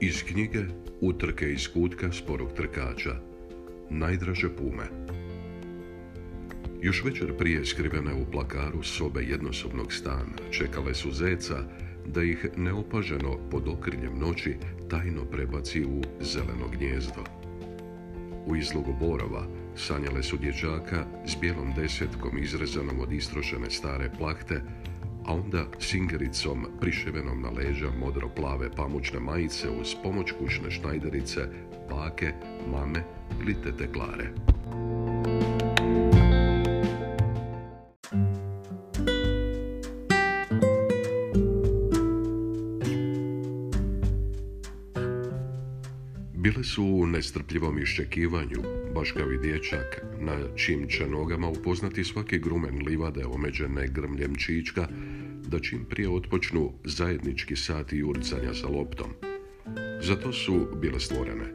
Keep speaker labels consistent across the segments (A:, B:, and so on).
A: Iz knjige Utrke iz kutka sporog trkača Najdraže pume Još večer prije skrivene u plakaru sobe jednosobnog stana čekale su zeca da ih neopaženo pod okriljem noći tajno prebaci u zeleno gnjezdo. U izlogu borova sanjale su dječaka s bijelom desetkom izrezanom od istrošene stare plahte a onda singericom priševenom na leđa modro-plave pamučne majice uz pomoć kućne šnajderice, bake, mame ili tete Klare. Bile su u nestrpljivom iščekivanju, baš kao i dječak, na čim će nogama upoznati svaki grumen livade omeđene grmljem čička, da čim prije otpočnu zajednički sati jurcanja sa loptom. Zato su bile stvorene.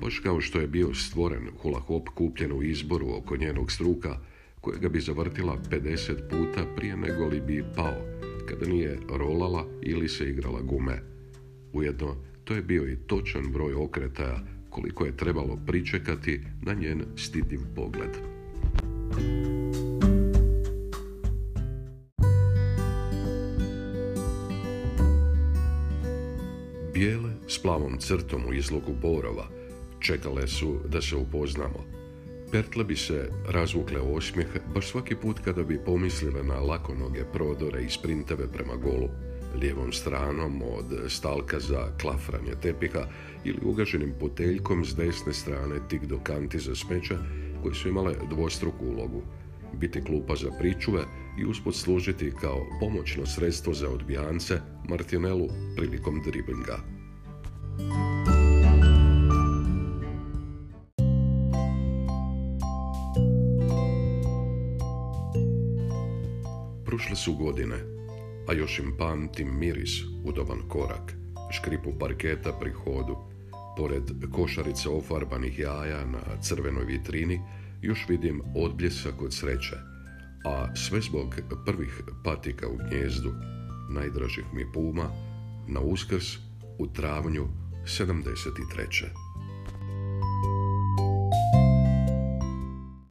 A: Baš kao što je bio stvoren hula hop kupljen u izboru oko njenog struka, kojega bi zavrtila 50 puta prije nego li bi pao, kada nije rolala ili se igrala gume. Ujedno, to je bio i točan broj okretaja koliko je trebalo pričekati na njen stidljiv pogled. Bijele s plavom crtom u izlogu borova čekale su da se upoznamo. Pertle bi se razvukle osmijeh baš svaki put kada bi pomislile na lakonoge prodore i sprinteve prema golu, lijevom stranom od stalka za klafranje tepiha ili ugaženim poteljkom s desne strane tik do kanti za smeća koje su imale dvostruku ulogu, biti klupa za pričuve i usput služiti kao pomoćno sredstvo za odbijance Martinelu prilikom driblinga. Prošle su godine, a još im pamtim miris udoban korak, škripu parketa pri hodu, pored košarice ofarbanih jaja na crvenoj vitrini, još vidim odbljesak od sreće, a sve zbog prvih patika u gnjezdu, najdražih mi puma, na uskrs u travnju 73.